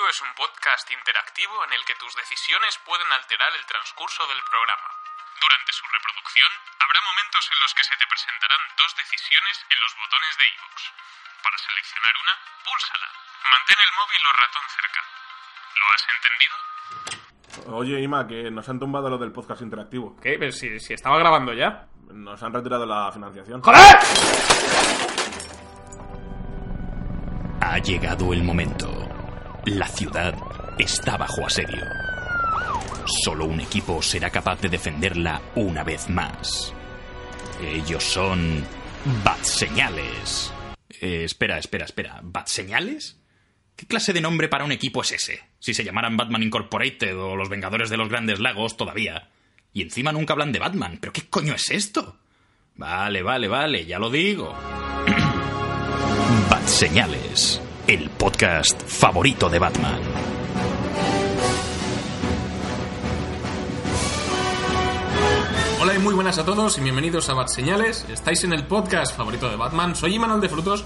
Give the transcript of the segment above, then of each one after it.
Esto es un podcast interactivo en el que tus decisiones pueden alterar el transcurso del programa. Durante su reproducción, habrá momentos en los que se te presentarán dos decisiones en los botones de iVoox. Para seleccionar una, púlsala. Mantén el móvil o ratón cerca. ¿Lo has entendido? Oye, Ima, que nos han tumbado lo del podcast interactivo. ¿Qué? Pero si, si estaba grabando ya. Nos han retirado la financiación. ¡Joder! Ha llegado el momento. La ciudad está bajo asedio. Solo un equipo será capaz de defenderla una vez más. Ellos son Bat Señales. Eh, espera, espera, espera. ¿Bat Señales? ¿Qué clase de nombre para un equipo es ese? Si se llamaran Batman Incorporated o los Vengadores de los Grandes Lagos todavía. Y encima nunca hablan de Batman. ¿Pero qué coño es esto? Vale, vale, vale, ya lo digo. Bat Señales, el podcast favorito de Batman. Hola y muy buenas a todos y bienvenidos a Bat Señales. Estáis en el podcast favorito de Batman. Soy Imanol de Frutos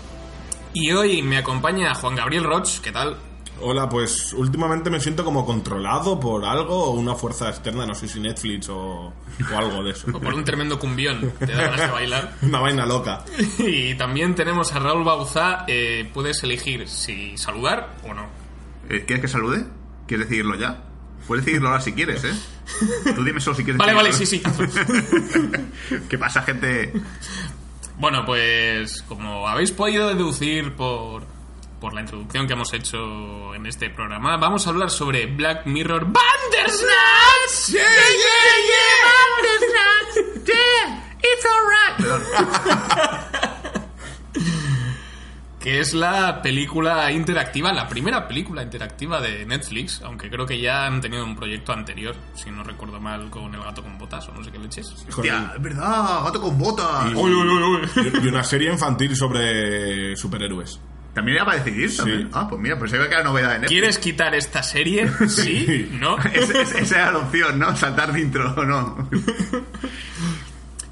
y hoy me acompaña Juan Gabriel Roch. ¿Qué tal? Hola, pues últimamente me siento como controlado por algo o una fuerza externa, no sé si Netflix o, o algo de eso. O por un tremendo cumbión. Te da ganas de bailar. Una vaina loca. Y también tenemos a Raúl Bauzá. Eh, puedes elegir si saludar o no. Eh, ¿Quieres que salude? ¿Quieres decidirlo ya? Puedes decidirlo ahora si quieres, ¿eh? Tú dime solo si quieres Vale, vale, sí, sí. ¿Qué pasa, gente? Bueno, pues como habéis podido deducir por, por la introducción que hemos hecho en este programa, vamos a hablar sobre Black Mirror Bandersnatch. ¡Yeah, yeah, yeah! ¡Bandersnatch! ¡Yeah! ¡It's alright! que es la película interactiva, la primera película interactiva de Netflix, aunque creo que ya han tenido un proyecto anterior, si no recuerdo mal, con El gato con botas o no sé qué leches. Hostia, es verdad, gato con botas. Y, y una serie infantil sobre superhéroes. ¿También era para decidir? también? Ah, pues mira, pues se ve que era novedad en Netflix. ¿Quieres quitar esta serie? Sí, ¿no? Es- es- esa era la opción, ¿no? Saltar de intro, ¿no?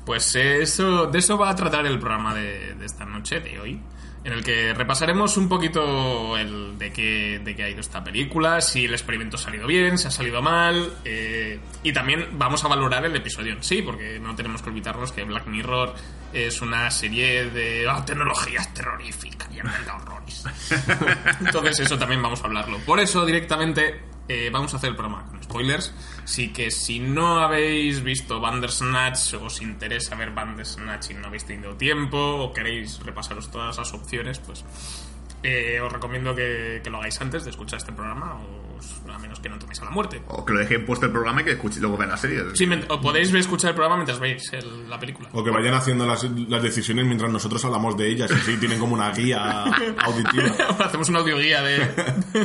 Pues eso, de eso va a tratar el programa de, de esta noche, de hoy, en el que repasaremos un poquito el de qué, de qué ha ido esta película, si el experimento ha salido bien, si ha salido mal, eh, y también vamos a valorar el episodio en sí, porque no tenemos que olvidarnos que Black Mirror es una serie de ah, tecnologías terroríficas y horrores. Entonces eso también vamos a hablarlo. Por eso directamente eh, vamos a hacer el programa spoilers. Así que si no habéis visto Bandersnatch o os interesa ver Bandersnatch y no habéis tenido tiempo o queréis repasaros todas las opciones, pues eh, os recomiendo que, que lo hagáis antes de escuchar este programa o a menos que no toméis a la muerte. O que lo dejen puesto el programa y que escuche luego ver la serie. Sí, o podéis escuchar el programa mientras veis el- la película. O que vayan haciendo las, las decisiones mientras nosotros hablamos de ellas. Y así tienen como una guía auditiva. Hacemos una audioguía de,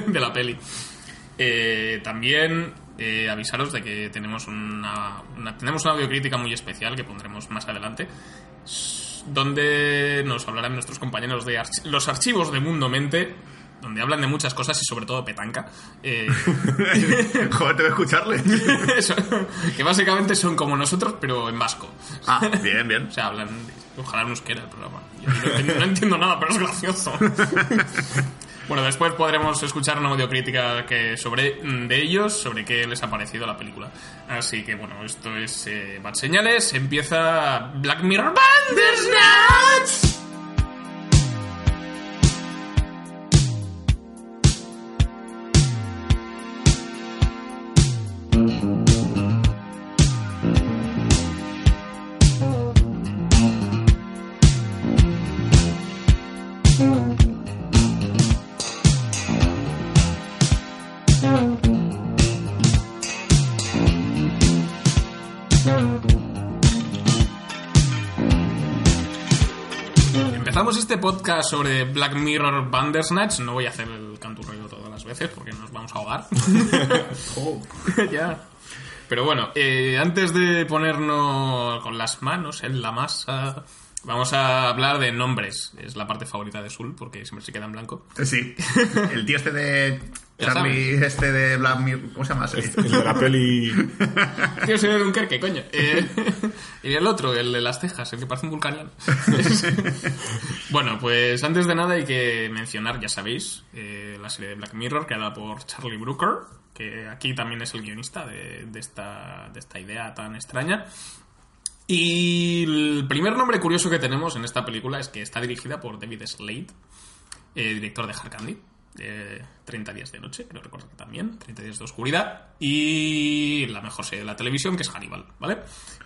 de la peli. Eh, también eh, avisaros de que tenemos una, una- tenemos una audiocrítica muy especial que pondremos más adelante, donde nos hablarán nuestros compañeros de archi- los archivos de Mundo Mente, donde hablan de muchas cosas y sobre todo petanca. Eh, Joder, te voy a escucharle. eso, que básicamente son como nosotros, pero en vasco. Ah, bien, bien. O sea, hablan. Ojalá no euskera el programa. Yo no, entiendo, no entiendo nada, pero es gracioso. bueno, después podremos escuchar una audiocrítica que sobre, mm, de ellos, sobre qué les ha parecido la película. Así que, bueno, esto es eh, Señales. Empieza Black Mirror Bandersnatch. Este podcast sobre Black Mirror Bandersnatch, no voy a hacer el canturreo todas las veces porque nos vamos a ahogar. ya. Pero bueno, eh, antes de ponernos con las manos en la masa, vamos a hablar de nombres. Es la parte favorita de Sul porque siempre se queda en blanco. Sí. El tío este de. Charlie, este de Black Mirror. ¿Cómo se llama? ese? El de la peli. Tío, soy de Dunkerque, coño. Eh, y el otro, el de las cejas, el que parece un vulcaniano. bueno, pues antes de nada hay que mencionar, ya sabéis, eh, la serie de Black Mirror creada por Charlie Brooker, que aquí también es el guionista de, de esta, de esta idea tan extraña. Y el primer nombre curioso que tenemos en esta película es que está dirigida por David Slade, eh, director de Hard Candy, eh, 30 días de noche, creo recordar que también, 30 días de oscuridad, y la mejor serie de la televisión, que es Hannibal, ¿vale?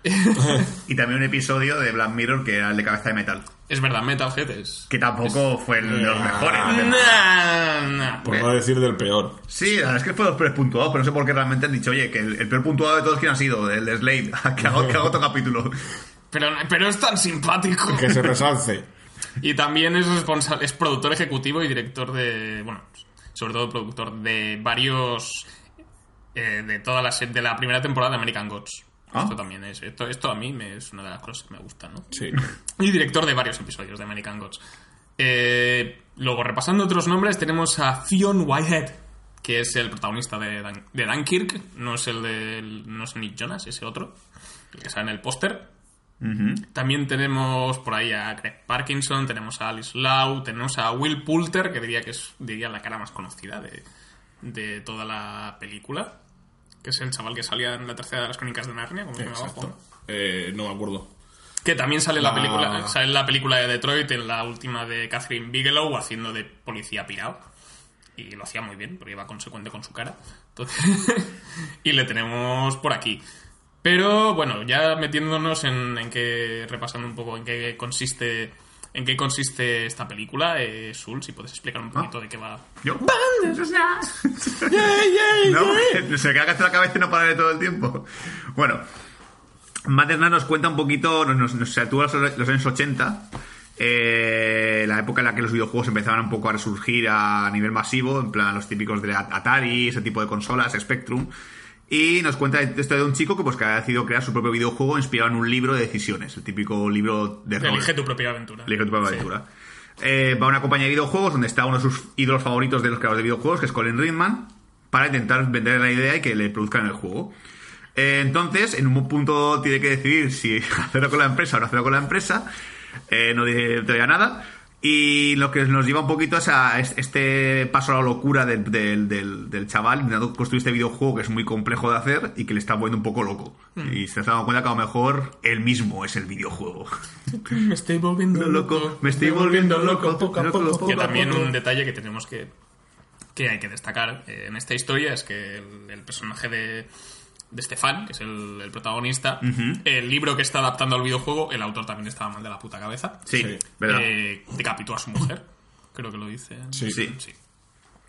Y también un episodio de Black Mirror que era el de cabeza de metal. es verdad, Metalhead es... Que tampoco fue el de los mejores. Nah, nah. Por no decir del peor. Sí, la verdad es que fue los peores puntuados, pero no sé por qué realmente han dicho, oye, que el, el peor puntuado de todos, ¿quién ha sido? El de Slade, que hago, que hago otro capítulo. Pero, pero es tan simpático. Que se resalce. Y también es responsable, es productor ejecutivo y director de, bueno, sobre todo productor de varios, eh, de toda la de la primera temporada de American Gods. Ah. Esto también es, esto, esto a mí me, es una de las cosas que me gustan, ¿no? Sí. Y director de varios episodios de American Gods. Eh, luego, repasando otros nombres, tenemos a Theon Whitehead, que es el protagonista de, Dan- de Dunkirk. No es el de. No es Nick Jonas, ese otro. El que sale en el póster. También tenemos por ahí a Greg Parkinson, tenemos a Alice Lau, tenemos a Will Poulter, que diría que es diría la cara más conocida de, de toda la película. Que es el chaval que salía en la tercera de las crónicas de Narnia, como ¿no? Eh, no me acuerdo. Que también sale en la película, sale en la película de Detroit, en la última de Catherine Bigelow, haciendo de policía pirado. Y lo hacía muy bien, porque iba consecuente con su cara. Entonces- y le tenemos por aquí. Pero bueno, ya metiéndonos en, en que, repasando un poco en qué consiste, en qué consiste esta película, eh, Sul, si puedes explicar un poquito de qué va. Yo. no, se queda casi la cabeza y no para de todo el tiempo. Bueno, Materna nos cuenta un poquito, nos, nos, nos sitúa los, los años 80, eh, la época en la que los videojuegos empezaban un poco a resurgir a nivel masivo, en plan los típicos de Atari, ese tipo de consolas, Spectrum. Y nos cuenta esto de un chico que pues que ha decidido crear su propio videojuego inspirado en un libro de decisiones, el típico libro de rol. Elige tu propia aventura. Elige tu propia aventura. Eh, va a una compañía de videojuegos donde está uno de sus ídolos favoritos de los creadores de videojuegos, que es Colin Ridman, para intentar vender la idea y que le produzcan el juego. Eh, entonces, en un punto tiene que decidir si hacerlo con la empresa o no hacerlo con la empresa. Eh, no dice todavía nada. Y lo que nos lleva un poquito es a es- este paso a la locura del, del, del- del chaval intentando construir este videojuego que es muy complejo de hacer y que le está poniendo un poco loco. Y se está dando cuenta que a lo mejor él mismo es el videojuego. Me estoy volviendo loco, me estoy volviendo loco, poco a loco, poco. poco Que también poco. un detalle que tenemos que que hay que destacar eh, en esta historia es que el, el personaje de, de Stefan, que es el, el protagonista, el libro que está adaptando al videojuego, el autor también estaba mal de la puta cabeza. Sí, Sí. ¿verdad? Eh, decapitó a su mujer, creo que lo dice. Sí. Sí.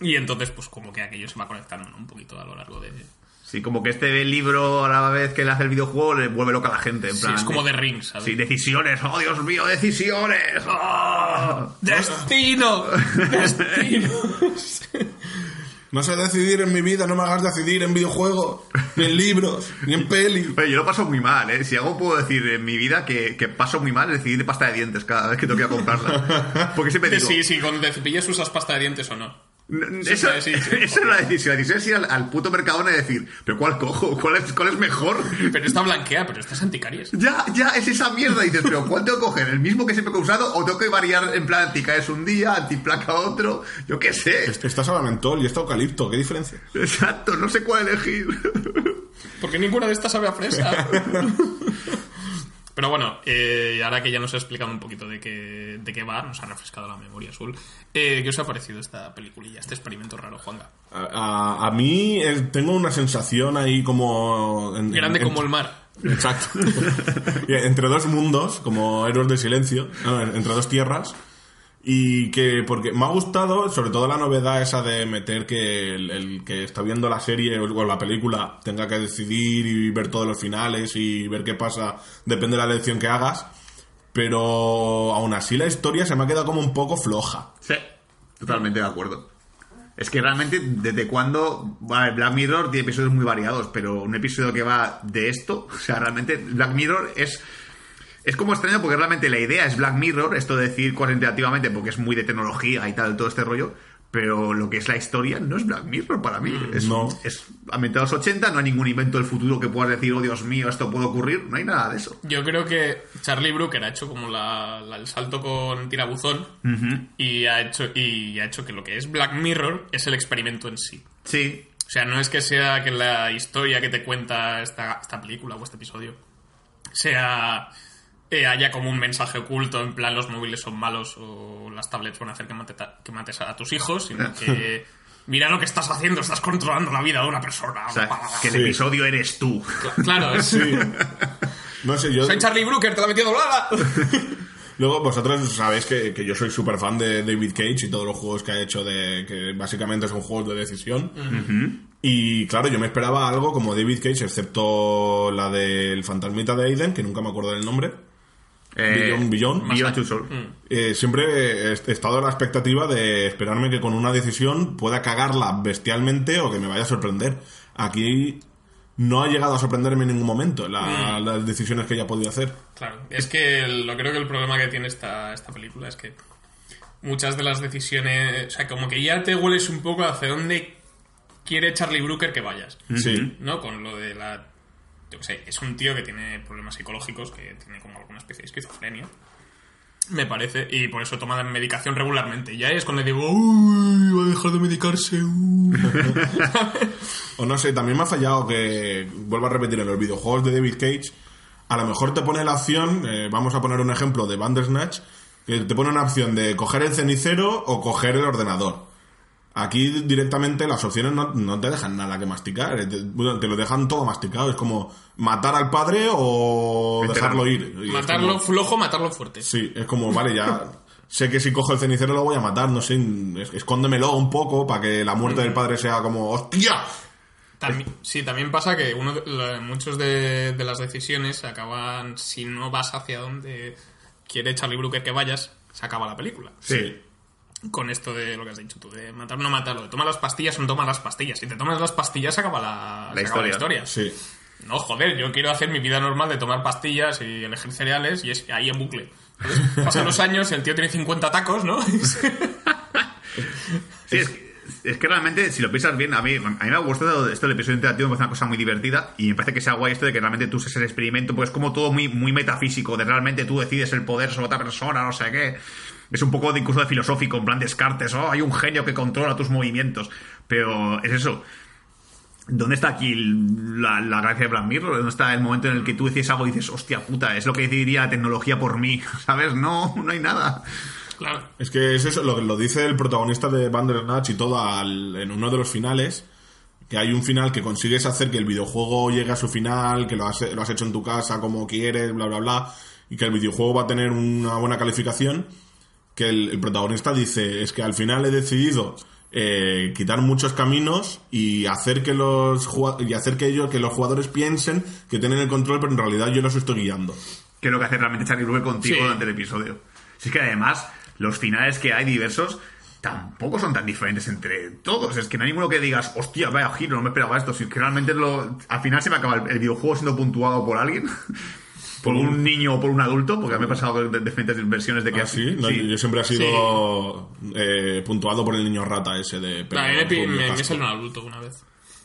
Y entonces, pues como que aquello se va conectando ¿no? un poquito a lo largo de... Sí, como que este libro a la vez que le hace el videojuego le vuelve loca a la gente. En Sí, plan, es como de Rings, ¿sabes? Sí, decisiones. ¡Oh, Dios mío, decisiones! ¡Oh! ¡Destino! ¡Destino! No sé decidir en mi vida, no me hagas decidir en videojuegos, ni en libros, ni en peli. Oye, yo lo paso muy mal, ¿eh? Si algo puedo decir en mi vida que, que paso muy mal es decidir de pasta de dientes cada vez que tengo que comprarla. Porque siempre digo... Sí, sí, cuando te cepillas usas pasta de dientes o no. "N- Sí, Eso, sí, sí. esa es la decisión. La decisión es ir al, al puto Mercadona y decir, ¿pero cuál cojo? ¿Cuál es, cuál es mejor? Pero esta blanquea, pero esta es anticaries. Ya, ya, es esa mierda. Y dices, ¿pero cuál tengo que coger? ¿El mismo que siempre he usado? ¿O tengo que variar en plan anticaes un día, antiplaca otro? Yo qué sé. Esta es mentol y esta eucalipto, ¿qué diferencia? Exacto, no sé cuál elegir. Porque ninguna de estas sabe a fresa. Pero bueno, eh, ahora que ya nos ha explicado un poquito de qué, de qué va, nos ha refrescado la memoria azul. Eh, ¿Qué os ha parecido esta peliculilla, este experimento raro, Juanga? A, a- a mí eh, tengo una sensación ahí como... en- Grande en- como el mar. Exacto. Entre dos mundos, como héroes de silencio, no, entre dos tierras. Y que, porque me ha gustado, sobre todo la novedad esa de meter que el, que está viendo la serie o la película tenga que decidir y ver todos los finales y ver qué pasa, depende de la elección que hagas. Pero aún así la historia se me ha quedado como un poco floja. Sí, totalmente de acuerdo. Es que realmente, ¿desde cuándo? Vale, Black Mirror tiene episodios muy variados, pero un episodio que va de esto, o sea, realmente Black Mirror es... Es como extraño porque realmente la idea es Black Mirror, esto de decir cuantitativamente porque es muy de tecnología y tal, todo este rollo, pero lo que es la historia no es Black Mirror para mí. Es, No. es ambientado a los 80, no hay ningún invento del futuro que puedas decir, oh Dios mío, esto puede ocurrir, no hay nada de eso. Yo creo que Charlie Brooker ha hecho como la, la- el salto con tirabuzón y, ha hecho, y ha hecho que lo que es Black Mirror es el experimento en sí. Sí, O sea, no es que sea que la historia que te cuenta esta, esta película o este episodio sea eh, haya como un mensaje oculto en plan los móviles son malos o las tablets van a hacer que, mate- que mates a tus hijos, sino que mira lo que estás haciendo, estás controlando la vida de una persona. o sea, que el Sí. episodio eres tú. Claro, es, No sé, yo... soy Charlie Brooker, te la he metido doblada. Luego, vosotros sabéis que, que yo soy súper fan de David Cage y todos los juegos que ha hecho, de que básicamente son juegos de decisión. Y claro, yo me esperaba algo como David Cage, excepto la del fantasmita de Aiden, que nunca me acuerdo del nombre. Eh. Beyond Two Souls. Eh, siempre he he estado a la expectativa de esperarme que con una decisión pueda cagarla bestialmente o que me vaya a sorprender. Aquí no ha llegado a sorprenderme en ningún momento la- las decisiones que ella ha podido hacer. Claro, es que lo creo que el problema que tiene esta, esta película es que muchas de las decisiones, o sea, como que ya te hueles un poco hacia dónde quiere Charlie Brooker que vayas, Sí. ¿no? Con lo de la... Yo qué sé, es un tío que tiene problemas psicológicos, que tiene como alguna especie de esquizofrenia, me parece, y por eso toma medicación regularmente. Ya es cuando digo, uy, va a dejar de medicarse. uh". O no sé, también me ha fallado que, vuelvo a repetir, en los videojuegos de David Cage, a lo mejor te pone la opción, eh, vamos a poner un ejemplo de Bandersnatch, que te pone una opción de coger el cenicero o coger el ordenador. Aquí directamente las opciones no, no te dejan nada que masticar, te, te lo dejan todo masticado, es como matar al padre o dejarlo ir. Y matarlo como- flojo, matarlo fuerte. Sí, es como, vale, ya sé que si cojo el cenicero lo voy a matar, no sé, es- escóndemelo un poco para que la muerte del padre sea como, ¡hostia! También, sí, también pasa que uno de- muchos de, de las decisiones acaban, si no vas hacia donde quiere Charlie Brooker que vayas, se acaba la película. Sí. Con esto de lo que has dicho tú, de matar o no matarlo, de tomar las pastillas o no tomar las pastillas. Si te tomas las pastillas, se acaba la, La se acaba la historia. historia. Sí. No, joder, yo quiero hacer mi vida normal de tomar pastillas y elegir cereales y es ahí en bucle. Entonces, pasan los años, el tío tiene 50 tacos, ¿no? Sí, es, que- es que realmente, si lo piensas bien, a mí, a mí me ha gustado esto del episodio interactivo, me parece una cosa muy divertida y me parece que sea guay esto de que realmente tú seas el experimento, pues es como todo muy, muy metafísico, de realmente tú decides el poder sobre otra persona, no sé qué. Es un poco de incluso de filosófico, en plan Descartes, oh, hay un genio que controla tus movimientos. Pero es eso. ¿Dónde está aquí la, la gracia de Black Mirror? ¿Dónde está el momento en el que tú decides algo y dices, hostia puta, es lo que decidiría la tecnología por mí? ¿Sabes? No, no hay nada. claro. Es que es eso, lo que lo dice el protagonista de Bandersnatch y todo al- en uno de los finales, que hay un final que consigues hacer que el videojuego llegue a su final, que lo has, lo has hecho en tu casa como quieres, bla, bla, bla, y que el videojuego va a tener una buena calificación, que el, el protagonista dice, es que al final he decidido eh, quitar muchos caminos y hacer que los y hacer que ellos, que los jugadores piensen que tienen el control, pero en realidad yo los estoy guiando. que es lo que hace realmente Charlie Brooker contigo Sí. durante el episodio. Si es que además, los finales que hay diversos tampoco son tan diferentes entre todos. Es que no hay ninguno que digas, hostia, vaya giro, no me esperaba esto. Si es que realmente lo, al final se me acaba el, el videojuego siendo puntuado por alguien. por un niño o por un adulto, porque a mí me ha pasado de diferentes versiones de que ¿Ah, sí? No, Yo siempre he sido eh, puntuado por el niño rata ese de... No, a mí me, me, salió un adulto una vez.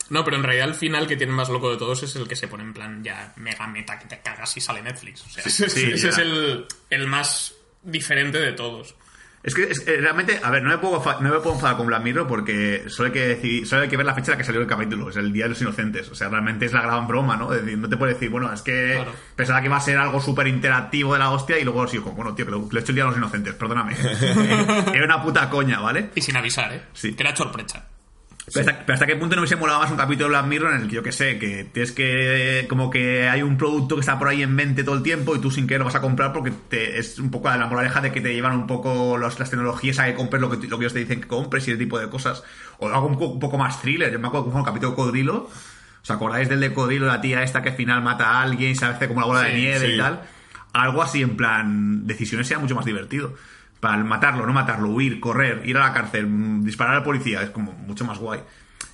No, pero en realidad el final que tiene más loco de todos es el que se pone en plan ya mega meta que te cagas y sale Netflix. O sea, ese, sí, ese es ya. el, el más diferente de todos. Es que es- realmente, a ver, no me, puedo, no me puedo enfadar con Black Mirror porque solo hay, que decidir- solo hay que ver la fecha en la que salió el capítulo, es el Día de los Inocentes. O sea, realmente es la gran broma, ¿no? Es decir, no te puedes decir, bueno, es que Claro. pensaba que iba a ser algo súper interactivo de la hostia y luego sí, como, bueno, tío, que lo, lo he hecho el Día de los Inocentes, perdóname. Era una puta coña, ¿vale? Y sin avisar, ¿eh? Sí. Que era sorpresa. Pero, hasta, pero hasta qué punto no hubiese molado más un capítulo de Black Mirror en el que yo que sé, que tienes que. como que hay un producto que está por ahí en mente todo el tiempo y tú sin querer lo vas a comprar porque te, es un poco la moraleja de que te llevan un poco los- las tecnologías a que compres lo que, lo que ellos te dicen que compres y ese tipo de cosas. O algo un, un poco más thriller. Yo me acuerdo como el capítulo Codrilo. ¿Os acordáis del de Codrilo, la tía esta que al final mata a alguien y se hace como la bola de Sí, nieve sí. y tal? algo así en plan decisiones sea mucho más divertido. Para matarlo, no matarlo, huir, correr, ir a la cárcel, mm, disparar al policía, es como mucho más guay.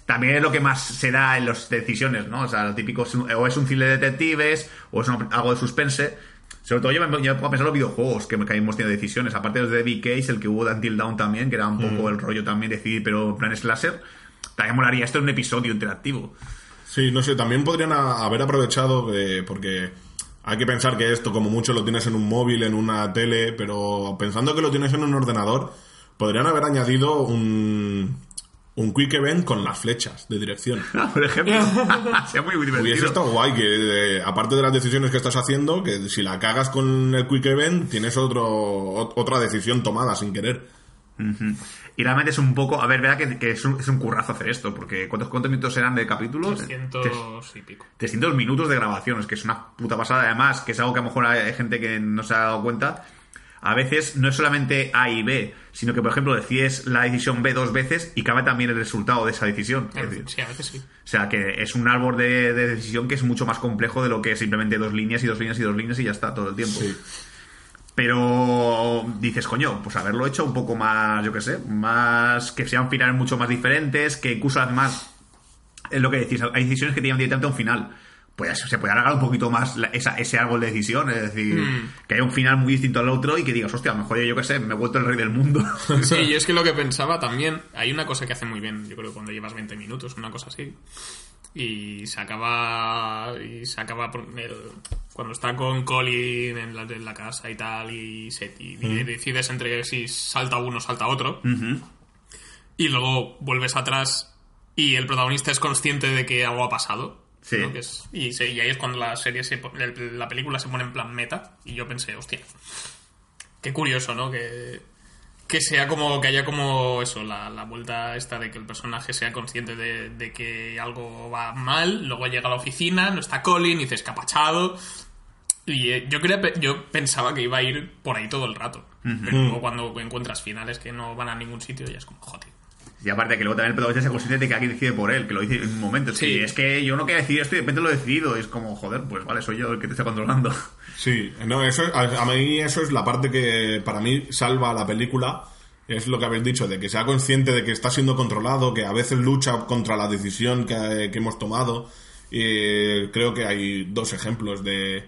También es lo que más se da en las decisiones, ¿no? O sea, lo típico es un- o es un cine de detectives, o es una- algo de suspense. Sobre todo yo me, yo me pongo a pensar en los videojuegos que, que hemos tenido decisiones. Aparte de los de Case, el que hubo de Until Dawn también, que era un poco el rollo también decidir, pero en plan slasher. También molaría esto en un episodio interactivo. Sí, no sé, también podrían a- haber aprovechado de- porque hay que pensar que esto como mucho lo tienes en un móvil, en una tele, pero pensando que lo tienes en un ordenador, podrían haber añadido un, un quick event con las flechas de dirección. Por ejemplo, sea muy, muy divertido. Hubiese estado guay que, eh, aparte de las decisiones que estás haciendo, que si la cagas con el quick event, tienes otro, ot- otra decisión tomada sin querer. Y realmente es un poco. A ver, verdad que, que es, un, es un currazo hacer esto, porque ¿cuántos, cuántos minutos eran de capítulos? 300 y pico. 300 minutos de grabación, es que es una puta pasada. Además, que es algo que a lo mejor hay gente que no se ha dado cuenta. A veces no es solamente A y B, sino que, por ejemplo, decides la decisión B dos veces y cambia también el resultado de esa decisión. Es decir, Sí, a veces sí. o sea, que es un árbol de, de decisión que es mucho más complejo de lo que es simplemente dos líneas y dos líneas y dos líneas y ya está todo el tiempo. Sí. Pero dices, coño, pues haberlo hecho un poco más, yo qué sé, más. que sean finales mucho más diferentes, que incluso además. Es lo que decís, hay decisiones que tienen directamente un final. Pues se puede alargar un poquito más la- esa- ese árbol de decisión, es decir, que haya un final muy distinto al otro y que digas, hostia, a lo mejor yo qué sé, me he vuelto el rey del mundo. Sí, y es que lo que pensaba también, hay una cosa que hace muy bien, yo creo cuando llevas 20 minutos, una cosa así, y se acaba, y se acaba cuando está con Colin en la, en la casa y tal, y, se, y decides entre si salta uno o salta otro, y luego vuelves atrás y el protagonista es consciente de que algo ha pasado. Sí. ¿no? Que es- y, se- y ahí es cuando la serie se la película se pone en plan meta y yo pensé, hostia, qué curioso, ¿no? Que, que sea como que haya como eso, la, la vuelta esta de que el personaje sea consciente de, de que algo va mal, luego llega a la oficina, no está Colin, y dice escapachado. Y eh, yo creo, yo pensaba que iba a ir por ahí todo el rato. Pero luego cuando encuentras finales que no van a ningún sitio, ya es como, joder. Y aparte que luego también el protagonista se consciente de que alguien decide por él, que lo dice en un momento. Sí. Es que yo no quería decidir esto y de repente lo he decidido. Y es como, joder, pues vale, soy yo el que te está controlando. Sí, no, eso, a, a mí eso es la parte que para mí salva la película. Es lo que habéis dicho, de que sea consciente de que está siendo controlado, que a veces lucha contra la decisión que, que hemos tomado. Y creo que hay dos ejemplos de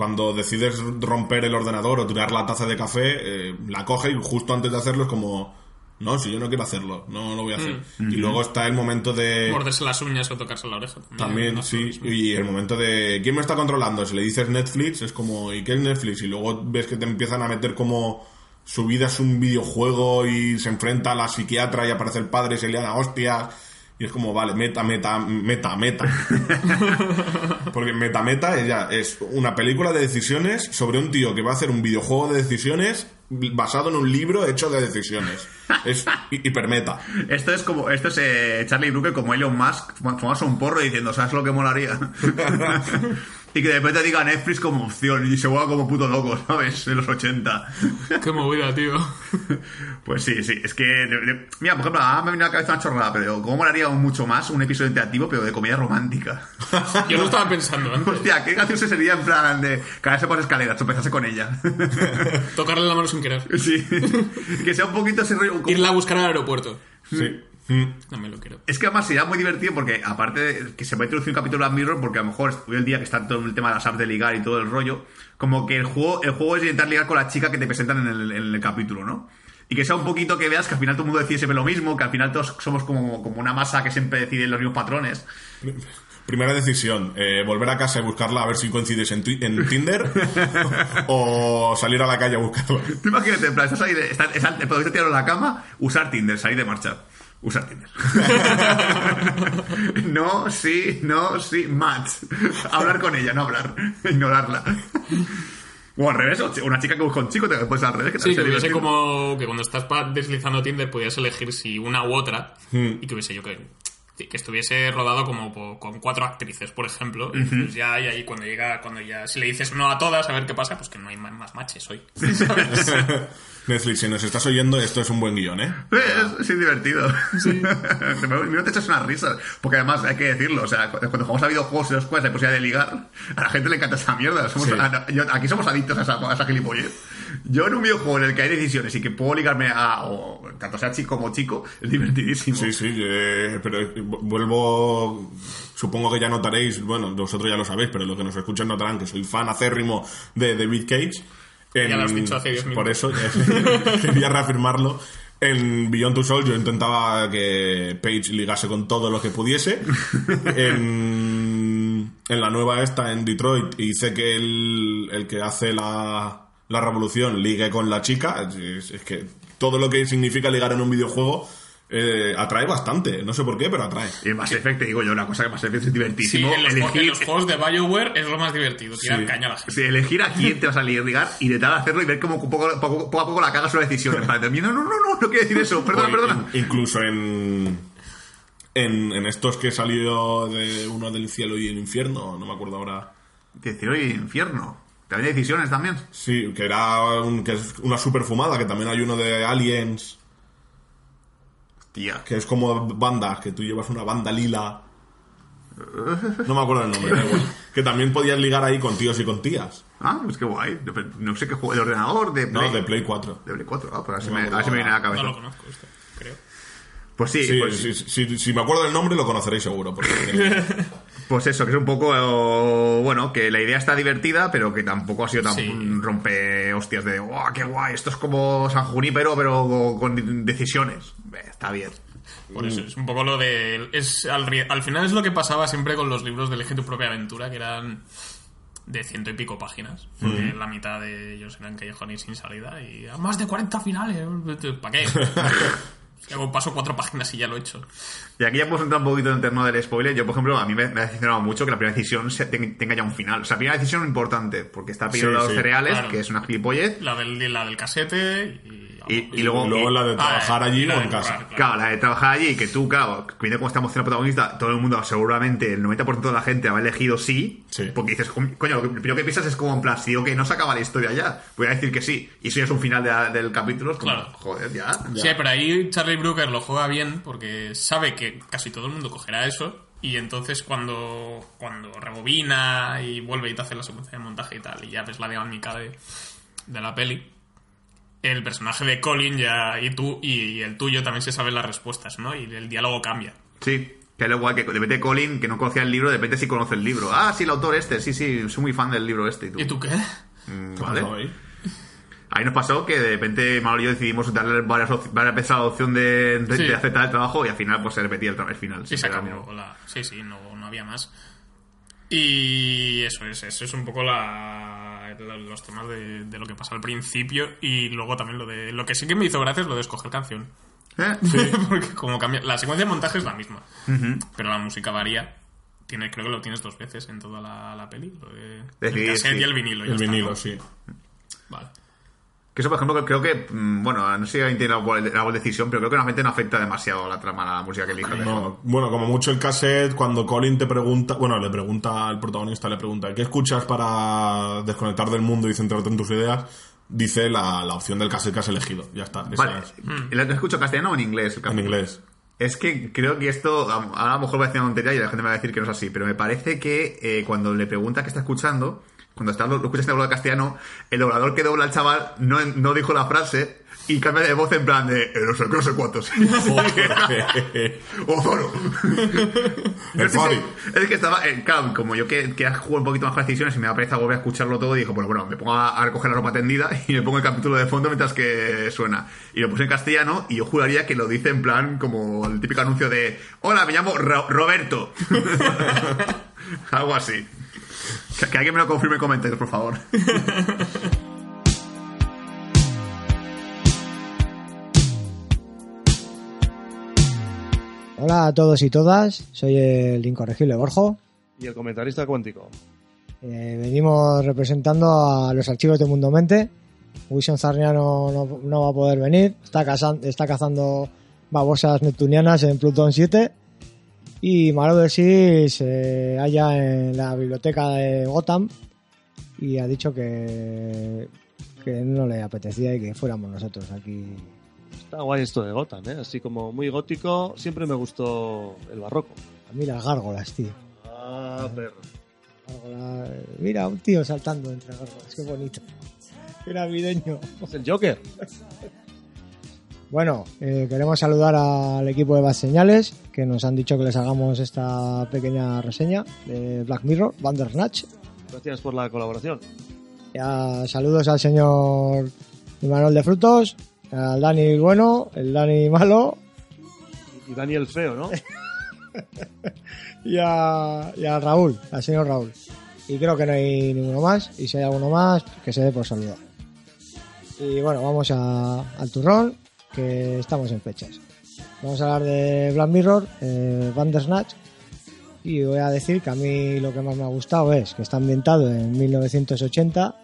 cuando decides romper el ordenador o tirar la taza de café, eh, la coge y justo antes de hacerlo es como, no, si yo no quiero hacerlo, no lo voy a hacer. Y luego está el momento de... Morderse las uñas o tocarse la oreja. También, También, sí. Y el momento de ¿quién me está controlando? Si le dices Netflix, es como ¿y qué es Netflix? Y luego ves que te empiezan a meter como su vida es un videojuego y se enfrenta a la psiquiatra y aparece el padre y se le da hostias. Y es como, vale, meta, meta, meta, meta. Porque meta, meta ella es una película de decisiones sobre un tío que va a hacer un videojuego de decisiones basado en un libro hecho de decisiones. Es hi- hipermeta. Esto es como, esto es eh, Charlie Brooker como Elon Musk fumándose un porro y diciendo, ¿sabes lo que molaría? y que de repente diga Netflix como opción y se vuelva como puto loco, ¿sabes? En los 80. Qué movida, tío. Pues sí, sí, es que... de- de- mira, por ejemplo, ahora me viene a la cabeza una chorrada, pero ¿cómo molaría aún mucho más un episodio interactivo, pero de comedia romántica? Yo lo estaba pensando antes. Hostia, qué gracioso sería en plan de caerse por las escaleras, tropezarse con ella. Tocarle la mano sin querer. sí. que sea un poquito ese rollo... como- Irla a buscar al aeropuerto. Sí. Mm. No me lo quiero. Es que además sería muy divertido porque, aparte de que se va a introducir un capítulo de Mirror, porque a lo mejor hoy el día que está todo el tema de las apps de ligar y todo el rollo, como que el juego, el juego es intentar ligar con la chica que te presentan en el, en el capítulo, ¿no? Y que sea un poquito que veas que al final todo el mundo decide siempre lo mismo, que al final todos somos como, como una masa que siempre decide los mismos patrones. Primera decisión, eh, volver a casa y buscarla a ver si coincides en, Tinder o salir a la calle a buscarla. Tú imagínate, en plan, estás ahí, de- estás, estás, protagonista tirado en la cama, usar Tinder, salir de marcha. Usar Tinder. no, sí, no, sí, match. Hablar con ella, no hablar. Ignorarla. O al revés, una chica que busca un chico, te puedes al revés. Que Sí, que hubiese como que cuando estás deslizando Tinder podías elegir si una u otra Hmm. y que hubiese yo que que estuviese rodado como po- con cuatro actrices, por ejemplo. Y pues ya, y ahí cuando llega, cuando ya, si le dices no a todas, a ver qué pasa, pues que no hay más, más matches hoy. ¿sabes? Netflix, si nos estás oyendo, esto es un buen guion, ¿eh? Es, sí, divertido. Sí. no te echas unas risas. Porque además, hay que decirlo, o sea, cu- cuando jugamos a videojuegos en los cuales hay posibilidad de ligar, a la gente le encanta esa mierda. Somos- Sí. a- no, yo- aquí somos adictos a esa, a esa gilipollez. Yo en un videojuego en el que hay decisiones y que puedo ligarme a, o tanto sea chico como chico, es divertidísimo. Sí, sí, eh, pero eh, vu- vuelvo. Supongo que ya notaréis, bueno, vosotros ya lo sabéis, pero los que nos escuchan notarán que soy fan acérrimo de David Cage. En- Ya lo has dicho hace 10 Por minutos. eso eh, quería reafirmarlo. En Beyond Two Souls yo intentaba que Page ligase con todo lo que pudiese. En, en la nueva esta, en Detroit, hice que el, el que hace la, la revolución ligue con la chica. Es, es que todo lo que significa ligar en un videojuego eh, atrae bastante. No sé por qué, pero atrae. Y en Mass Effect, te digo yo, una cosa que Mass Effect es Sí, divertísimo. en los, ju- elegir, en los juegos de BioWare es lo más divertido, tirar Sí. caña a la gente. sí, elegir a quién te vas a ligar y intentar hacerlo y ver cómo poco, poco, poco a poco la cagas. Para decir, no, no, no, no, no quiero decir eso, perdona, perdona. in- incluso en, en. En estos que salió de uno del cielo y el infierno, no me acuerdo ahora. Decir, oye, infierno. También hay decisiones también. Sí, que era un- que es una super fumada, que también hay uno de Aliens, Tía. que es como bandas, que tú llevas una banda lila. No me acuerdo el nombre, da igual. Que también podías ligar ahí con tíos y con tías. Ah, pues qué guay. No sé qué juego, de ordenador, de Play. No, de Play 4. De Play 4, ah, pues a ver si No me, viene a la No cabeza. lo conozco esto, creo. Pues sí, Sí, pues, sí, si me acuerdo del nombre lo conoceréis seguro. Porque pues eso, que es un poco, eh, bueno, que la idea está divertida, pero que tampoco ha sido tan Sí. rompe hostias de, ¡guau, qué guay! Esto es como San Junípero, pero con decisiones. Eh, Está bien. Por eso es un poco lo de. Es, al, final es lo que pasaba siempre con los libros de Elige tu propia aventura, que eran de ciento y pico páginas. Porque Mm. la mitad de ellos eran callejones sin salida y a más de 40 finales. ¿Para qué? Si hago paso cuatro páginas y ya lo he hecho. Y aquí ya podemos entrar un poquito en el terreno del spoiler. Yo, por ejemplo, a mí me, me ha decepcionado mucho que la primera decisión se- ten- tenga ya un final. O sea, primera decisión importante, porque está pidiendo Sí, los sí, cereales, claro. que es una gilipollez. La del, la del casete y. Y- y luego- luego la de trabajar Ah, allí y o en casa. Claro, la de trabajar allí, que tú, claro, que viene como esta emoción protagonista, todo el mundo, seguramente el 90% de la gente habrá elegido sí, Sí. porque dices, "Com- coño, lo que- lo primero que piensas es como en plan, si digo que no se acaba la historia ya, voy a decir que sí, y eso ya es un final de- del capítulo, es como, Claro. joder, ya. Sí, pero ahí Charlie Brooker lo juega bien porque sabe que casi todo el mundo cogerá eso y entonces cuando, cuando rebobina y vuelve y te hace la secuencia de montaje y tal y ya ves la dinámica de, de la peli, el personaje de Colin ya y tú y el tuyo también se saben las respuestas, ¿no? Y el diálogo cambia. Sí, que es lo igual que de repente Colin, que no conocía el libro, de repente sí conoce el libro. Ah, sí, el autor este, sí, sí, soy muy fan del libro este. ¿Y tú? ¿Y tú qué? Mm, ¿Qué vale. ahí? Ahí nos pasó que de repente Mauro y yo decidimos darle varias, varias veces a la opción de, de- Sí. de aceptar el trabajo y al final pues se repetía el, final. Sí, se acabó la- Sí, sí, no, no había más. Y eso es, eso es un poco la, los temas de, de lo que pasa al principio y luego también lo de... Lo que sí que me hizo gracia es lo de escoger canción. ¿Eh? Porque como cambia... La secuencia de montaje es la misma, pero la música varía. Tiene, creo que lo tienes dos veces en toda la, la peli. Lo de, el cassette sí. y el vinilo. El está, vinilo, ¿no? sí. Vale. Que eso, por ejemplo, creo que, mm, bueno, no sé si alguien tiene la decisión, pero creo que realmente no afecta demasiado la trama, la música que elijas. No, bueno, como mucho el cassette, cuando Colin te pregunta, bueno, le pregunta al protagonista, le pregunta, ¿qué escuchas para desconectar del mundo y centrarte en tus ideas? Dice la, la opción del cassette que has elegido. Ya está. Vale, es. ¿la ¿lo escucho en castellano o en inglés? el En inglés. Es que creo que esto, a a lo mejor va a decir una tontería y la gente me va a decir que no es así, pero me parece que eh, cuando le pregunta qué está escuchando, cuando está, lo, escuchas en doblado castellano, el doblador que dobla al chaval no, no dijo la frase y cambia de voz en plan de eh, no sé, qué, no sé cuántos. ¡O Zoro! No sé si- Fari. es que estaba, eh, claro, como yo que, que juego un poquito más con las decisiones y me da pereza volver a escucharlo todo, y dijo, bueno, bueno, me pongo a, a recoger la ropa tendida y me pongo el capítulo de fondo mientras que suena. Y lo puse en castellano y yo juraría que lo dice en plan como el típico anuncio de, hola, me llamo Ro- Roberto. Algo así. Que, que alguien me lo confirme en comentarios, por favor. Hola a todos y todas, soy el incorregible Borjo. Y el comentarista cuántico. Eh, venimos representando a los archivos de Mundo Mente. Wilson Zarniano no, no va a poder venir, está, cazan- está cazando babosas neptunianas en Plutón 7. Y Marauder City se halla en la biblioteca de Gotham y ha dicho que, que no le apetecía y que fuéramos nosotros aquí. Está guay esto de Gotham, ¿eh? Así como muy gótico. Siempre me gustó el barroco. A mí las gárgolas, tío. Ah, perro. Gárgolas- Mira, un tío saltando entre gárgolas, qué bonito. Qué navideño. Es el Joker. Bueno, eh, queremos saludar al equipo de Bad Señales que nos han dicho que les hagamos esta pequeña reseña de Black Mirror, Bandersnatch. Gracias por la colaboración. Ya, saludos al señor Imanol de Frutos, al Dani bueno, el Dani malo Y Daniel Feo, ¿no? y a, y a Raúl, al señor Raúl. Y creo que no hay ninguno más, y si hay alguno más, que se dé por saludar. Y bueno, vamos a- al turrón, que estamos en fechas. Vamos a hablar de Black Mirror, eh, Bandersnatch, y voy a decir que a mí lo que más me ha gustado es que está ambientado en 1980,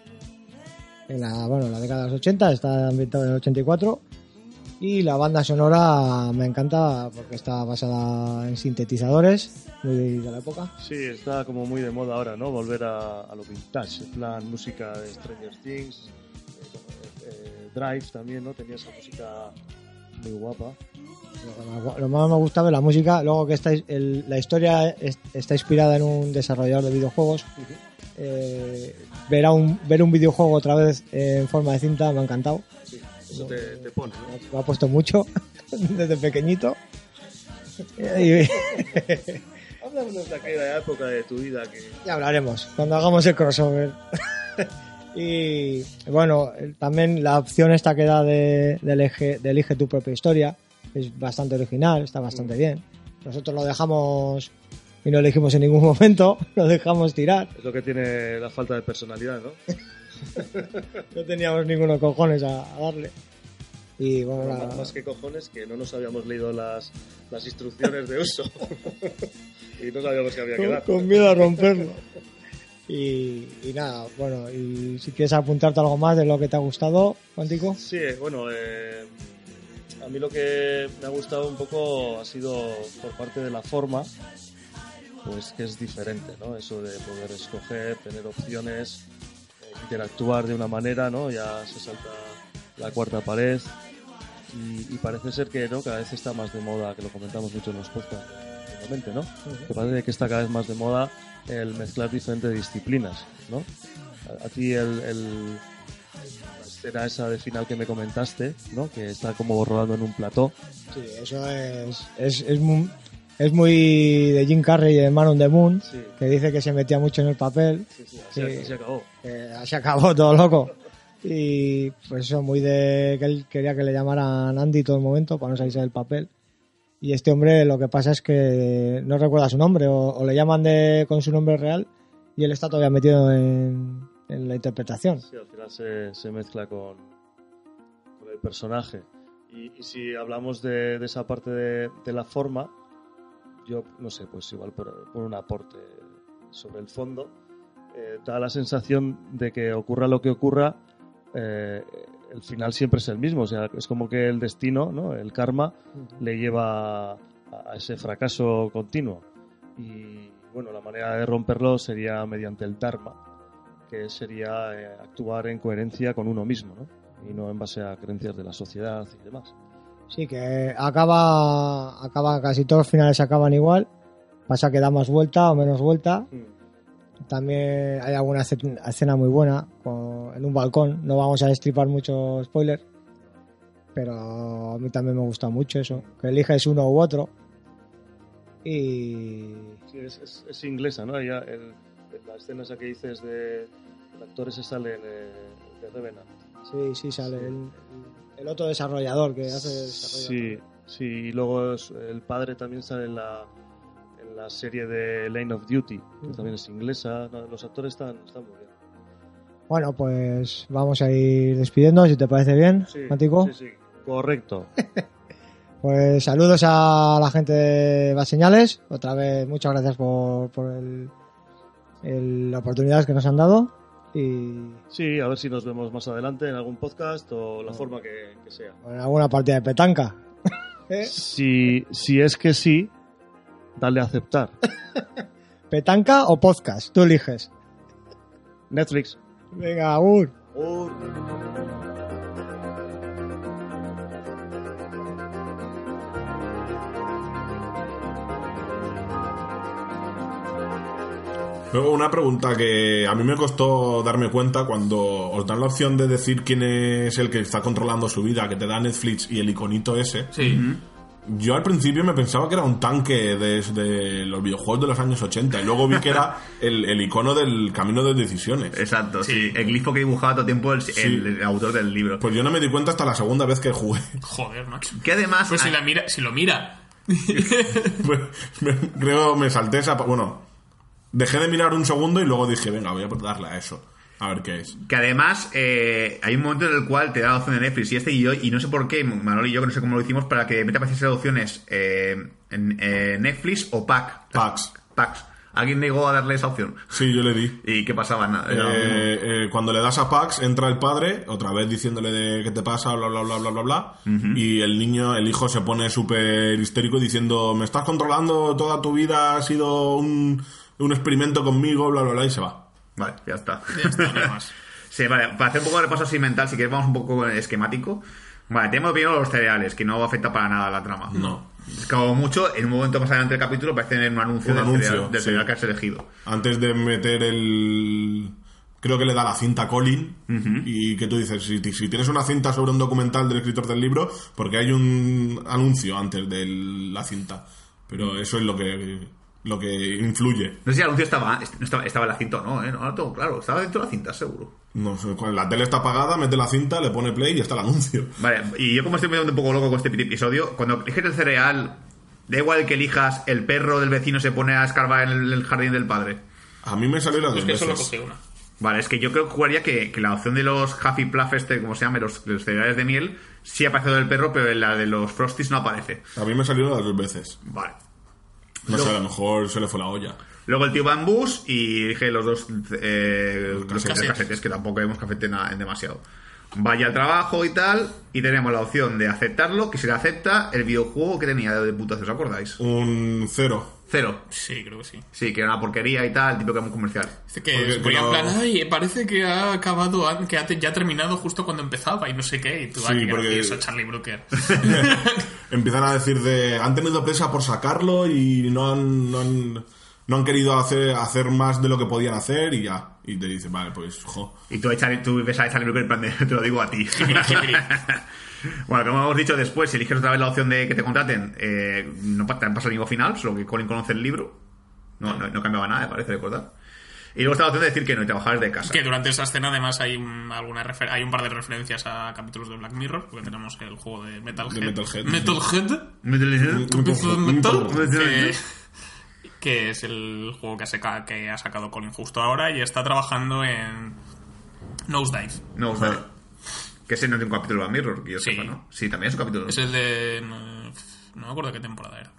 en la, bueno, en la década de los 80, está ambientado en el 84, y la banda sonora me encanta porque está basada en sintetizadores, muy de la época. Sí, está como muy de moda ahora, ¿no? Volver a, a lo vintage. En plan, música de Stranger Things. Drive también, ¿no? Tenía esa música muy guapa. Lo que más- Lo más me gustaba es la música, luego que está, el- la historia es- está inspirada en un desarrollador de videojuegos. Eh, ver, a un, ver un videojuego otra vez en forma de cinta me ha encantado. Eso te, te pone, ¿no? Me ha puesto mucho desde pequeñito. Háblanos de aquella época de tu vida que... ya hablaremos cuando hagamos el crossover. y bueno, también la opción esta que da de, de elige, de elige tu propia historia es bastante original, está bastante bien. Nosotros lo dejamos y no elegimos en ningún momento, lo dejamos tirar. Es lo que tiene la falta de personalidad, ¿no? No teníamos ninguno cojones a, a darle. Y bueno, la- Más que cojones que no nos habíamos leído las, las instrucciones de uso. y no sabíamos que había que dar. con miedo a romperlo. Y, nada, bueno, y si quieres apuntarte algo más de lo que te ha gustado, Cuántico. Sí, bueno, eh, a mí lo que me ha gustado un poco ha sido por parte de la forma, pues que es diferente, ¿no? Eso de poder escoger, tener opciones, eh, interactuar de una manera, ¿no? Ya se salta la cuarta pared y, y parece ser que, ¿no? Cada vez está más de moda, que lo comentamos mucho en los podcasts, últimamente, ¿no? Que parece que está cada vez más de moda el mezclar diferentes disciplinas, ¿no? A, a ti el- el, la escena esa de final que me comentaste, ¿no? Que está como rodando en un plató. Sí, eso es, es, es, muy, es muy de Jim Carrey de Man on the Moon, Sí. que dice que se metía mucho en el papel, Sí, sí, así, Sí. así acabó. que se acabó todo loco. Y pues eso, muy de que él quería que le llamaran Andy todo el momento para no salirse del papel. Y este hombre lo que pasa es que no recuerda su nombre o, o le llaman de, con su nombre real y él está todavía metido en, en la interpretación. Sí, al final se, se mezcla con, con el personaje. Y, y si hablamos de, de esa parte de, de la forma, yo no sé, pues igual por, por un aporte sobre el fondo, eh, da la sensación de que ocurra lo que ocurra, eh, el final siempre es el mismo. O sea, es como que el destino, ¿no? el karma, le lleva a, ese fracaso continuo. Y bueno, la manera de romperlo sería mediante el Dharma, que sería eh, actuar en coherencia con uno mismo, ¿no? Y no en base a creencias de la sociedad y demás. Sí, que acaba, acaba casi todos los finales acaban igual. Pasa que da más vuelta o menos vuelta. También hay alguna escena muy buena con- en un balcón. No vamos a destripar mucho spoiler. Pero a mí también me gusta mucho eso. Que eliges uno u otro. Y. Sí, es, es- es inglesa, ¿no? Ya el- la escena esa que dices de el actor ese sale en, eh, de Revenant. Sí, sí, sale el, el otro desarrollador que hace el desarrollo. Sí, sí, y luego es- el padre también sale en la, la serie de Lane of Duty, que también es inglesa. Los actores están, están muy bien. Bueno, pues vamos a ir despidiendo, si te parece bien, Sí, Matico. sí, sí, correcto. Pues saludos a la gente de Bas Señales. Otra vez, muchas gracias por, por el, el- la oportunidad que nos han dado. Y Sí, a ver si nos vemos más adelante en algún podcast o la forma que, que sea. en alguna partida de petanca. ¿Eh? Si, si es que sí, Dale a aceptar. ¿Petanca o podcast? Tú eliges. Netflix. Venga, Agur. Luego una pregunta que a mí me costó darme cuenta cuando os dan la opción de decir quién es el que está controlando su vida, que te da Netflix y el iconito ese. Sí. Yo al principio me pensaba que era un tanque desde los videojuegos de los años 80 y luego vi que era el, el icono del camino de decisiones. Exacto, sí. Sí. El glifo que dibujaba todo el tiempo el, el- el autor del libro. Pues yo no me di cuenta hasta la segunda vez que jugué. Joder, macho. que además... Pues si, la mira, si lo mira. Pues, me- creo me salté esa... Bueno, dejé de mirar un segundo y luego dije, venga, voy a darle a eso. A ver qué es. Que además eh, hay un momento en el cual te da la opción de Netflix y este y yo, y no sé por qué, Manol y yo, que no sé cómo lo hicimos, para que me te apareciesen opciones eh, en eh, Netflix o Pack. Pax. Packs. ¿Alguien llegó a darle esa opción? Sí, yo le di. ¿Y qué pasaba? Nada. Eh, eh, cuando le das a Pax, entra el padre, otra vez diciéndole de qué te pasa, bla, bla, bla, bla, bla, bla. Y el niño, el hijo se pone súper histérico diciendo, me estás controlando toda tu vida, ha sido un, un experimento conmigo, bla, bla, bla, y se va. Vale, ya está. Ya está, nada más. Sí, vale, para hacer un poco de repaso así mental, si quieres vamos un poco esquemático. Vale, tenemos primero los cereales, que no afecta para nada a la trama. No. Como mucho, en un momento más adelante del capítulo parece tener un anuncio, Un del, anuncio, cereal, del sí. cereal que has elegido. Antes de meter el... Creo que le da la cinta a Colin y que tú dices, si, si tienes una cinta sobre un documental del escritor del libro, porque hay un anuncio antes de la cinta. Pero eso es lo que, lo que influye. No sé si el anuncio estaba, no estaba, estaba en la cinta o no, ¿eh? No, no tengo claro. Estaba dentro de la cinta, seguro. No sé, cuando la tele está apagada, mete la cinta, le pone play y está el anuncio. Vale, y yo como estoy metiendo un poco loco con este episodio, cuando eliges el cereal, da igual que elijas, el perro del vecino se pone a escarbar en el, el jardín del padre. A mí me salió las Es dos que solo veces. cogí una. Vale, es que yo creo que jugaría que, que la opción de los Happy Pluff, este, como se llama, los, los cereales de miel, sí aparece del perro, pero en la de los Frosties no aparece. A mí me salió las dos veces. Vale. No sé, a lo mejor se le fue la olla. Luego el tío va en bus y dije los dos eh, los casetes. tres casetes, que tampoco vemos cafete en demasiado. Vaya al trabajo y tal, y tenemos la opción de aceptarlo, que si le acepta, el videojuego que tenía de putas, ¿os acordáis? Un cero. Cero. Sí, creo que sí. Sí, que era una porquería y tal, tipo que era muy comercial. Dice que Porque se ponía en plan, ay, parece que ha acabado, que ya ha terminado justo cuando empezaba y no sé qué. Y tú, Sí, ay, qué porque- gracioso, Charlie Brooker. Empiezan a decir de. Han tenido presa por sacarlo y no han. No han, no han querido hacer, hacer más de lo que podían hacer y ya. Y te dicen, vale, pues, jo. Y tú, tú ves a Brooker en plan de, te lo digo a ti. Bueno, como hemos dicho después, si eliges otra vez la opción de que te contraten, eh, no te pasa el mismo final, solo que Colin conoce el libro. No, no, no cambiaba nada, me parece recordar. Y luego está la opción de decir que no y trabajar desde casa. Que durante esa escena además hay un, alguna refer- hay un par de referencias a capítulos de Black Mirror, porque tenemos el juego de Metalhead. De Metalhead. Metalhead. De Metal, Metal. que, que es el juego que, ha saca- que ha sacado Colin justo ahora y está trabajando en Nosedive. No, o sea, que ese no es un capítulo de Black Mirror, que yo Sí. sepa, ¿no? Sí, también es un capítulo. Es el de... No, no me acuerdo de qué temporada era.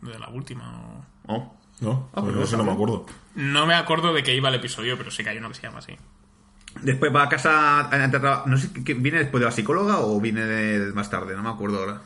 De la última o... Oh. ¿No? Ah, Pues pues eso no me acuerdo. No me acuerdo de qué iba el episodio, pero sí que hay uno que se llama así. Después va a casa, no sé, ¿qué- ¿viene después de la psicóloga o viene de, más tarde? No me acuerdo ahora.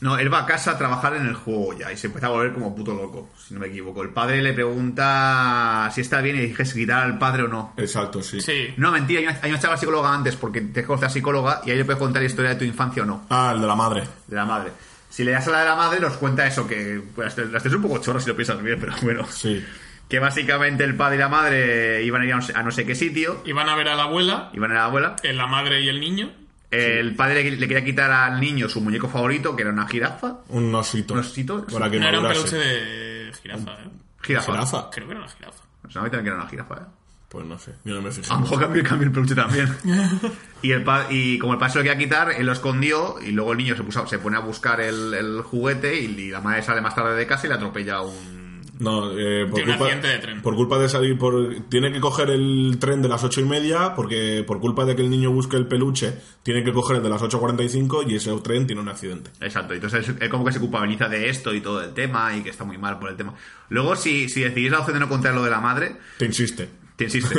No, él va a casa a trabajar en el juego ya y se empieza a volver como puto loco, si no me equivoco. El padre le pregunta si está bien y dije si quitar al padre o no. Exacto, sí. Sí. No, mentira, hay una, hay una chava psicóloga antes porque te conoce a psicóloga y ahí le puedes contar la historia de tu infancia o no, Ah, el de la madre. de la madre. Si le das a la de la madre, nos cuenta eso, que pues, las tres un poco chorro si lo piensas bien, pero bueno. Sí. Que básicamente el padre y la madre iban a ir a no sé, a no sé qué sitio, Iban a ver a la abuela, iban a la abuela. eh, la madre y el niño. El padre le, le quería quitar al niño su muñeco favorito, que era una jirafa. Un osito. ¿Un osito? Para que No era un peluche de jirafa, ¿eh? Jirafa. ¿Jirafa? Creo que era una jirafa. O sea, a mí también que era una jirafa, ¿eh? Pues no sé, yo no me fijé. A lo mejor cambió, cambió el peluche también. y, el pa- y como el padre se lo quería quitar, él lo escondió y luego el niño se, puso, se pone a buscar el, el juguete y, y la madre sale más tarde de casa y le atropella un... No, eh, por, Tiene culpa, accidente de tren. por culpa de salir por... Tiene que coger el tren de las ocho y media porque por culpa de que el niño busque el peluche, tiene que coger el de las 8.45 y ese tren tiene un accidente. Exacto, entonces él como que se culpabiliza de esto y todo el tema y que está muy mal por el tema. Luego, si, si decidís la opción de no contar lo de la madre, Te insiste. Te insiste.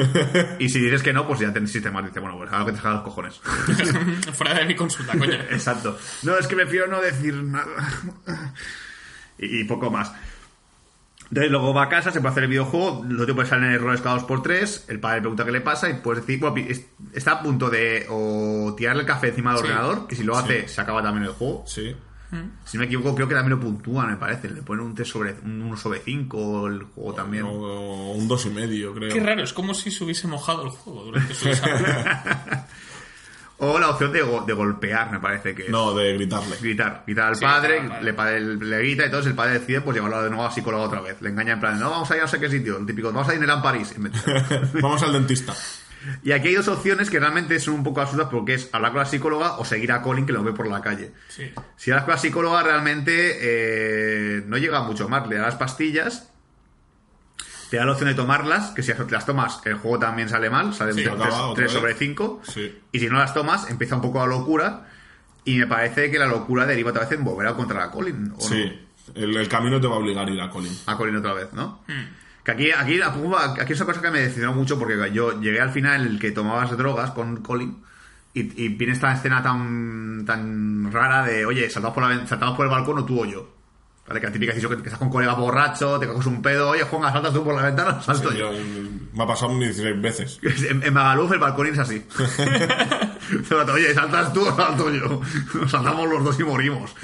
y si dices que no, pues ya te insiste más. Dice, bueno, pues algo que te salga los cojones. Fuera de mi consulta, coño. Exacto. No, es que prefiero no decir nada. y, y poco más. Entonces luego va a casa, se puede hacer el videojuego, los tipos salen errores cada dos por tres, el padre pregunta qué le pasa y puedes decir, bueno, es- está a punto de o tirarle el café encima del Sí. ordenador, que si lo hace se acaba también el juego. Sí. Si no me equivoco, creo que también lo puntúan, me parece. Le ponen un 3 sobre, un 1 sobre 5 el juego también. O un dos y medio, creo. Qué raro, es como si se hubiese mojado el juego durante su. O la opción de, go- de golpear, me parece que es. No, de gritarle. Gritar, gritar al Sí, padre, gritar al padre. Le, le grita y entonces el padre decide pues llevarlo de nuevo a psicólogo otra vez. Le engaña en plan, no, vamos a ir a no sé qué sitio, el típico, vamos a Disneyland París. Vamos al dentista. Y aquí hay dos opciones que realmente son un poco absurdas porque es hablar con la psicóloga o seguir a Colin que lo ve por la calle. Sí. Si hablas con la psicóloga realmente eh, no llega mucho más, le das pastillas, te da la opción de tomarlas, que si las tomas el juego también sale mal, sale Sí, un acaba otra 3 vez. sobre 5, Sí. y si no las tomas empieza un poco la locura, y me parece que la locura deriva otra vez en volver a contra a Colin, ¿o Sí. no? El, el camino te va a obligar a ir a Colin. A Colin otra vez, ¿no? Hmm. Que aquí, aquí, aquí es una cosa que me decepcionó mucho porque yo llegué al final el que tomabas drogas con Colin y, y viene esta escena tan, tan rara de, oye, saltamos por, la, saltamos por el balcón o tú o yo. ¿Vale? Que la típica decisión que, que estás con un colega borracho, te coges un pedo, oye, Juan, saltas tú por la ventana, o salto Sí, yo. me ha pasado 16 veces. En, en Magaluf el balcón es así. oye, saltas tú o salto yo. Saltamos los dos y morimos.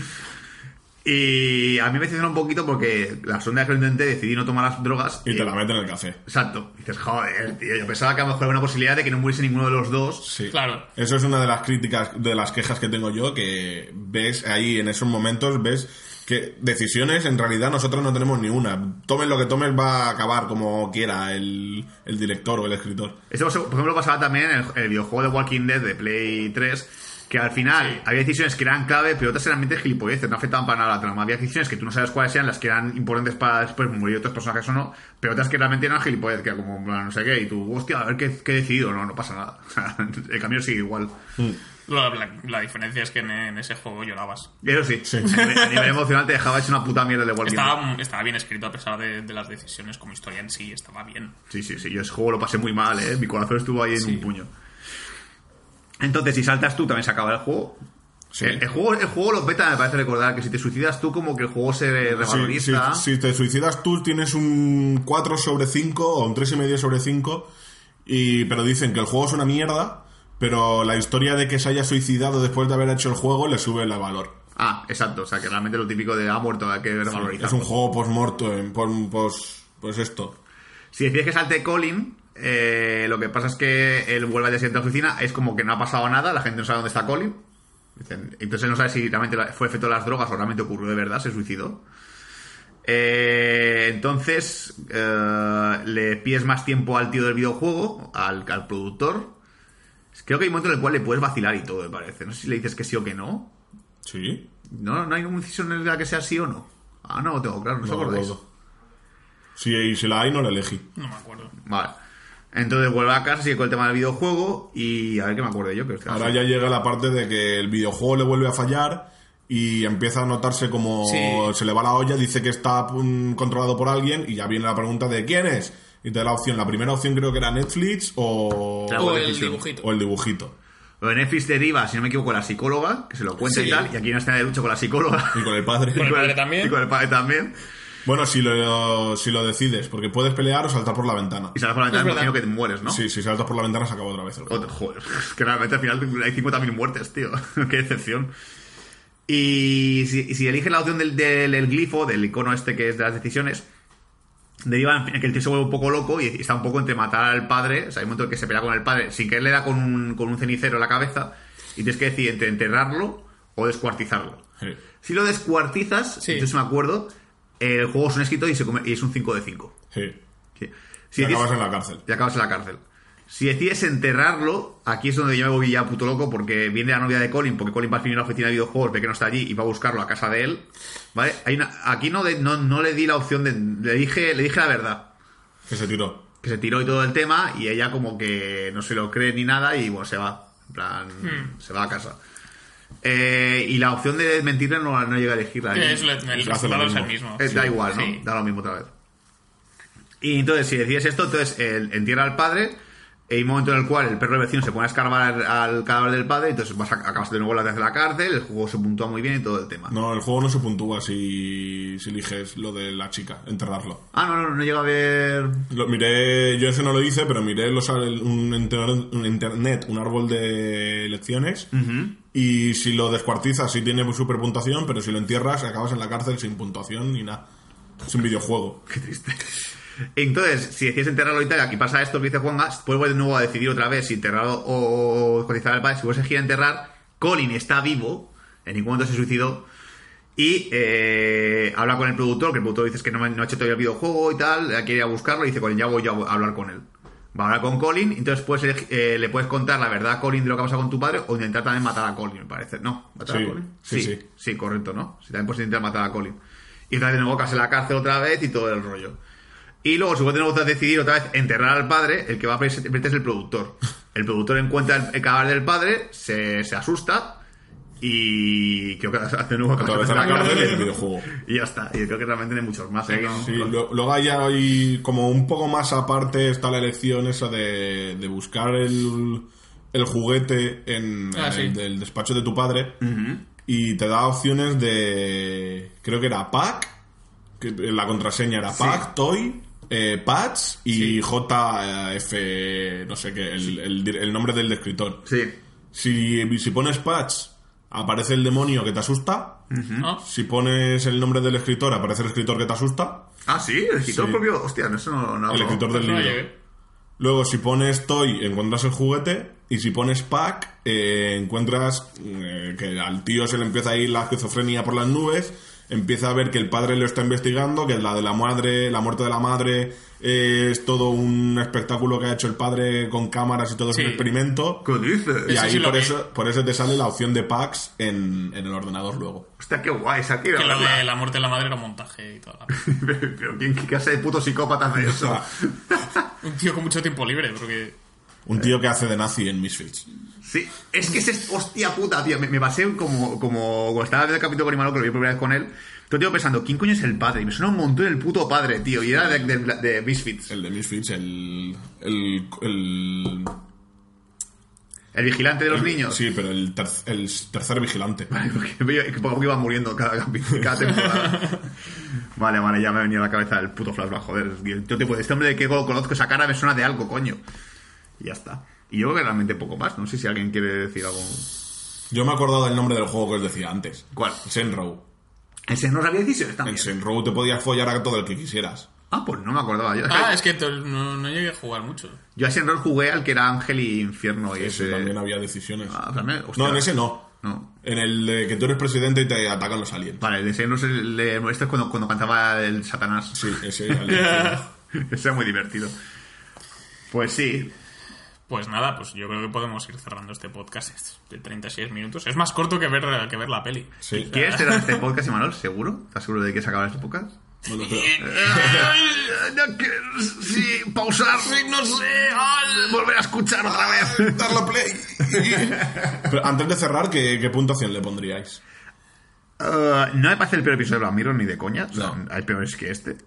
Y a mí me decepciona un poquito porque la sonda que lo intenté decidí no tomar las drogas. Y te la meten en el café. Exacto. Y dices, joder, tío, yo pensaba que a lo mejor había una posibilidad de que no muriese ninguno de los dos. Sí. Claro. Eso es una de las críticas, de las quejas que tengo yo, que ves ahí en esos momentos, ves que decisiones en realidad nosotros no tenemos ni una. Tomen lo que tomes va a acabar como quiera el, el director o el escritor. Esto, por ejemplo, pasaba también en el, en el videojuego de Walking Dead de Play 3, que al final había decisiones que eran clave, pero otras eran realmente gilipolleces, no afectaban para nada la trama. Había decisiones que tú no sabes cuáles eran las que eran importantes para después morir otros personajes o no, pero otras que realmente eran gilipolleces, que era como, no sé qué, y tú, hostia, a ver qué, qué he decidido. No, no pasa nada. El camino sigue igual. La, la- la diferencia es que en, en ese juego llorabas. Eso sí, A, nivel, a nivel emocional te dejaba hecho una puta mierda de Walking Dead. Estaba, estaba bien escrito a pesar de, de las decisiones, como historia en sí, estaba bien. Sí, sí, sí. Yo ese juego lo pasé muy mal, ¿eh? Mi corazón estuvo ahí en Sí. un puño. Entonces, si saltas tú, también se acaba el juego. Sí. El, el juego, el juego lo peta, me parece recordar, que si te suicidas tú, como que el juego se revaloriza. si- si te suicidas tú, tienes un 4 sobre 5 o un 3,5 sobre 5, y, pero dicen que el juego es una mierda, pero la historia de que se haya suicidado después de haber hecho el juego le sube el valor. Ah, exacto. O sea, que realmente lo típico de ha muerto hay que revalorizar. Es un juego post-mortem, post, pues esto. Si decides que salte Colin, eh, lo que pasa es que él vuelve al día siguiente a la oficina, es como que no ha pasado nada, la gente no sabe dónde está Colin. Dicen- Entonces él no sabe si realmente fue efecto de las drogas o realmente ocurrió de verdad, se suicidó. Eh, entonces eh, le pides más tiempo al tío del videojuego, al, al productor. Creo que hay un momento en el cual le puedes vacilar y todo, me parece. No sé si le dices que sí o que no. Sí. No, no hay ninguna decisión en la que sea sí o no. Ah, no, lo tengo claro, no, os No me acordáis. acuerdo. Si, y si la hay, no la elegí. No me acuerdo. Vale. Entonces vuelve a casa, sigue con el tema del videojuego y a ver qué me acuerdo yo. Pero es que Ahora ya llega la parte de que el videojuego le vuelve a fallar y empieza a notarse como Sí. se le va la olla, dice que está mm, controlado por alguien y ya viene la pregunta de quién es. Y te da la opción. La primera opción creo que era Netflix o, el decisión. dibujito. o el dibujito. Lo de Netflix deriva, si no me equivoco, la psicóloga, que se lo cuenta y tal, y aquí una escena de lucha con la psicóloga. Y con el padre. Con el padre también. Y con el padre también. Bueno, si lo, si lo decides, porque puedes pelear o saltar por la ventana. Y sales por la ventana, me imagino que te mueres, ¿no? Sí, si saltas por la ventana se acaba otra vez el juego. Joder, joder, es que realmente al final hay 50.000 muertes, tío. Qué decepción. Y si, si eliges la opción del, del- del glifo, del icono este que es de las decisiones, deriva en que el tío se vuelve un poco loco y está un poco entre matar al padre, o sea, hay un momento en que se pelea con el padre, sin que él le da con un, con un cenicero en la cabeza, y tienes que decidir entre enterrarlo o descuartizarlo. Sí. Si lo descuartizas, Sí. entonces me acuerdo, el juego es un escrito y, se come- y es un 5 de 5. Sí. Sí. Si Y decides- acabas en la cárcel. y acabas en la cárcel. Si decides enterrarlo, aquí es donde yo me voy ya puto loco porque viene la novia de Colin, porque Colin va al fin a la oficina de videojuegos, ve que no está allí y va a buscarlo a casa de él. ¿Vale? Hay una- aquí no, de- no, no le di la opción de. Le dije, le dije la verdad. Que se tiró. Que se tiró y todo el tema y ella como que no se lo cree ni nada y bueno, se va. En plan, se va a casa. Eh, y la opción de mentirle no, no llega a elegirla. Que es el lo resultado es el mismo. Eh, da igual, ¿no? Sí. Da lo mismo otra vez. Y entonces, si decides esto, entonces él entierra al padre, Hay un momento en el cual el perro de vecino se pone a escarbar al cadáver del padre, entonces vas a, acabas de nuevo la de la cárcel, el juego se puntúa muy bien y todo el tema. No, el juego no se puntúa si, si eliges lo de la chica, enterrarlo. Ah, no, no, no llega a ver... Lo miré, yo ese no lo hice, pero miré los, un, un internet, un árbol de lecciones, y si lo descuartizas sí tiene super puntuación, pero si lo entierras acabas en la cárcel sin puntuación ni nada. Es un videojuego. Qué triste. Entonces, si decides enterrarlo y tal, aquí pasa esto que dice Juanga, puedes de nuevo a decidir otra vez si enterrarlo o descuartizar al padre. Si vos elegir enterrar, Colin está vivo, en ningún momento se suicidó, y eh, habla con el productor, que el productor dice que no, ha hecho todavía el videojuego y tal, quiere ir a buscarlo, y dice, Colin, ya voy yo a hablar con él. Va a hablar con Colin, entonces puedes eleg- eh, le puedes contar la verdad a Colin de lo que ha pasado con tu padre, o intentar también matar a Colin, me parece. ¿No? ¿Matar Sí, a Colin? sí, sí, sí. sí, correcto, ¿no? Si también puedes intentar matar a Colin. Y otra vez de nuevo caes en la cárcel otra vez y todo el rollo. Y luego, si vos tenemos que decidir otra vez enterrar al padre, el que va a aparecer es el productor. El productor encuentra el, el cadáver del padre, se, se asusta y creo que hace de nuevo Otra vez a la cárcel y el videojuego. Y ya está. Y creo que realmente hay muchos más. ¿eh? Sí, luego hay, hay como un poco más aparte está la elección esa de, de buscar el, el juguete en Ah, el sí. del despacho de tu padre y te da opciones de creo que era pack que la contraseña era pack toy eh, patch y JF no sé qué el, el nombre del escritor Sí. si, si pones patch aparece el demonio que te asusta ¿No? si pones el nombre del escritor aparece el escritor que te asusta Ah, sí, el escritor Sí. propio. Hostia, no, eso no, no el escritor del libro. Luego, si pones toy, encuentras el juguete. Y si pones pack, eh, encuentras eh, que al tío se le empieza a ir la esquizofrenia por las nubes. Empieza a ver que el padre lo está investigando, que la de la madre, la muerte de la madre, eh, es todo un espectáculo que ha hecho el padre con cámaras y todo Sí. es un experimento. ¿Qué dices? Y Eso ahí sí por vi. eso, por eso te sale la opción de packs en, en el ordenador luego. Hostia, qué guay, esa Que lo de la muerte de la madre era un montaje y todo. Pero ¿quién, qué clase de puto psicópata hace eso? Un tío con mucho tiempo libre, porque... Un tío que hace de nazi en Misfits. Sí, es que es hostia puta, tío. Me, me pasé como, como cuando estaba viendo el capítulo con Imanol, que lo vi por primera vez con él. Todo tío pensando, ¿quién coño es el padre? Y me suena un montón el puto padre, tío. Y era de, de, de Misfits. El de Misfits, el. El. el El vigilante de los niños. Sí, pero el, ter- el tercer vigilante. Porque veía que poco a poco iban muriendo cada temporada. vale, vale, ya me ha venido a la cabeza el puto flashback, joder. Yo te puedo, este hombre de que conozco esa cara me suena de algo, coño. Y ya está. Y yo creo que realmente poco más. No sé si alguien quiere decir algo. Yo me he acordado del nombre del juego que os decía antes. ¿Cuál? Senrow. Ese no había decisiones también. En Senrow te podías follar a todo el que quisieras. Ah, pues no me acordaba yo. Ah, es que no, no llegué a jugar mucho. Yo a ese rol jugué al que era Ángel y Infierno y Ese ese. también había decisiones. Ah, también. hostia. no, en ese no. No. En el de que tú eres presidente y te atacan los aliens. Vale, el de ese no es el de. Este es cuando, cuando cantaba el Satanás. Sí, ese era el- ese era muy divertido. Pues sí. Pues nada, pues yo creo que podemos ir cerrando este podcast de 36 minutos. Es más corto que ver, que ver la peli. Sí. ¿Quieres cerrar este podcast, Imanol? ¿Seguro? ¿Estás seguro de que se acaba este podcast? Bueno, pero- que- sí, pausar. no sé. volver a escuchar otra vez. Darle play. Pero antes de cerrar, ¿qué, qué puntuación le pondríais? Uh, no me parece el peor episodio de Black Mirror ni de coña. O sea, No. hay peores que este.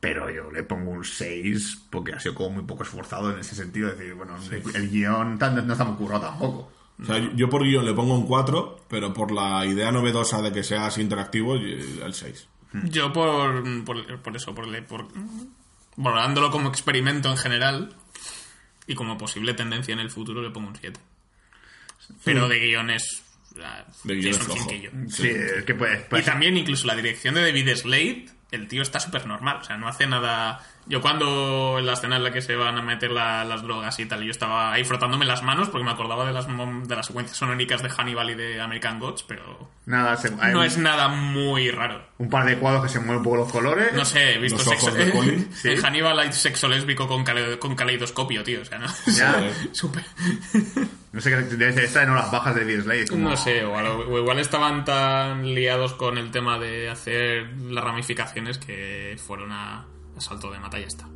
Pero yo le pongo un 6 porque ha sido como muy poco esforzado en ese sentido. Es decir, bueno, el guion tan- no está muy currado tampoco. O sea, yo- yo por guion le pongo un 4, pero por la idea novedosa de que sea así interactivo, y- el 6. Yo por, por, por eso, por, por valorándolo como experimento en general y como posible tendencia en el futuro, le pongo un 7. Pero de guiones... ah, De sí, guion es flojo. Sí, es que puede, puede Y ser- también incluso la dirección de David Slade, el tío está súper normal, o sea, no hace nada... Yo cuando en la escena en la que se van a meter la- las drogas y tal, yo estaba ahí frotándome las manos porque me acordaba de las, de las secuencias sonóricas de Hannibal y de American Gods, pero Nada, se- hay no un, es nada muy raro. un par de cuadros que se mueven un poco los colores. No sé, he visto Los sexo... ojos de Colin. Sí. En Hannibal hay sexo lésbico con, cale- con caleidoscopio, tío, o sea, ¿no? Ya. Súper... No sé qué debe ser esta de no las bajas de Slade. como- No sé, o, lo- o igual estaban tan liados con el tema de hacer las ramificaciones que fueron a, a salto de mata y ya está.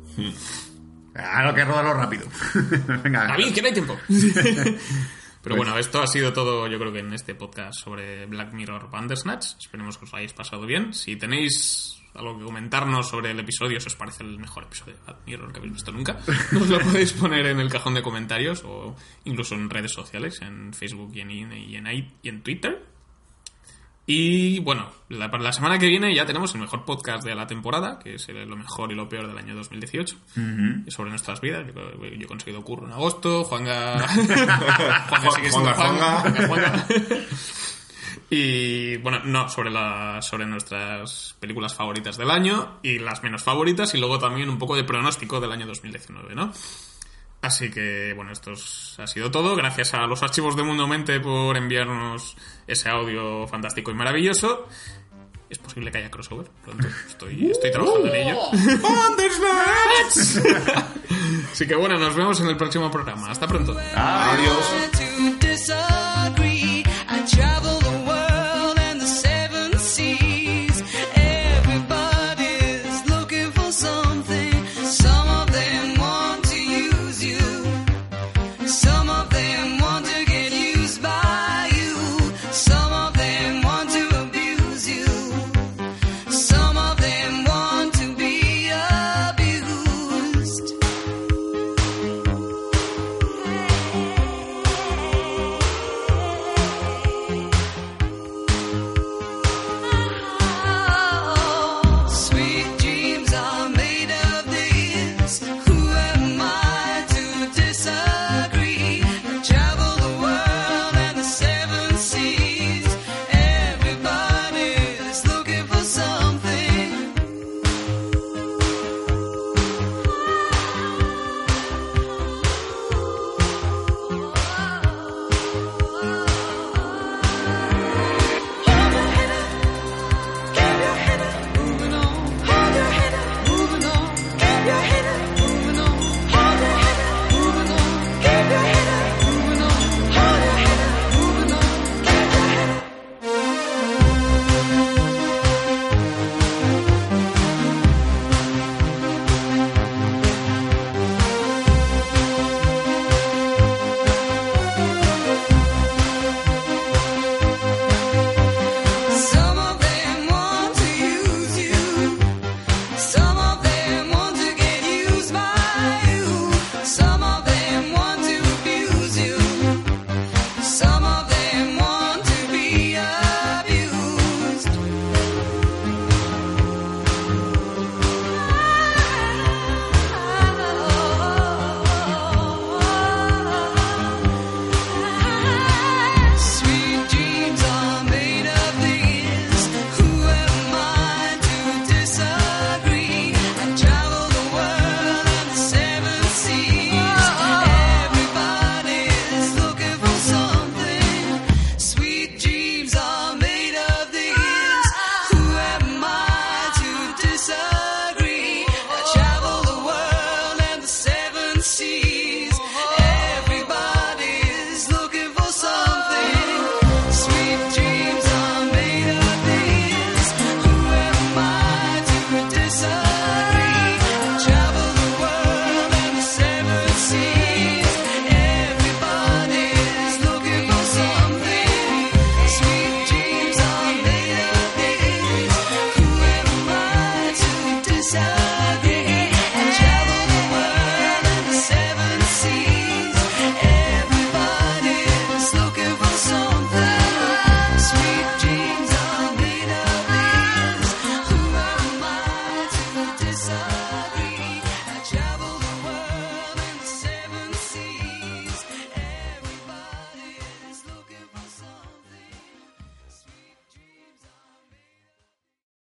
Ah, no, que rodarlo rápido. Venga. David, que no hay tiempo. Pero Pues- bueno, esto ha sido todo, yo creo que en este podcast sobre Black Mirror Bandersnatch. Esperemos que os lo hayáis pasado bien. Si tenéis algo que comentarnos sobre el episodio, si os parece el mejor episodio de Black Mirror que habéis visto nunca, nos lo podéis poner en el cajón de comentarios o incluso en redes sociales, en Facebook y en, y en, y en Twitter. Y bueno, la, para la semana que viene ya tenemos el mejor podcast de la temporada, que es el- lo mejor y lo peor del año 2018, y sobre nuestras vidas. Yo, yo he conseguido curro en agosto, Juanga. Juanga sigue siendo Juanga, Juanga, Juanga, Juanga. Y bueno, no, sobre, la, sobre nuestras películas favoritas del año y las menos favoritas, y luego también un poco de pronóstico del año 2019, ¿no? Así que, bueno, esto es- ha sido todo. Gracias a los archivos de Mundo Mente por enviarnos ese audio fantástico y maravilloso. Es posible que haya crossover pronto. Estoy, estoy trabajando en ello. Así que bueno, nos vemos en el próximo programa. Hasta pronto. Adiós.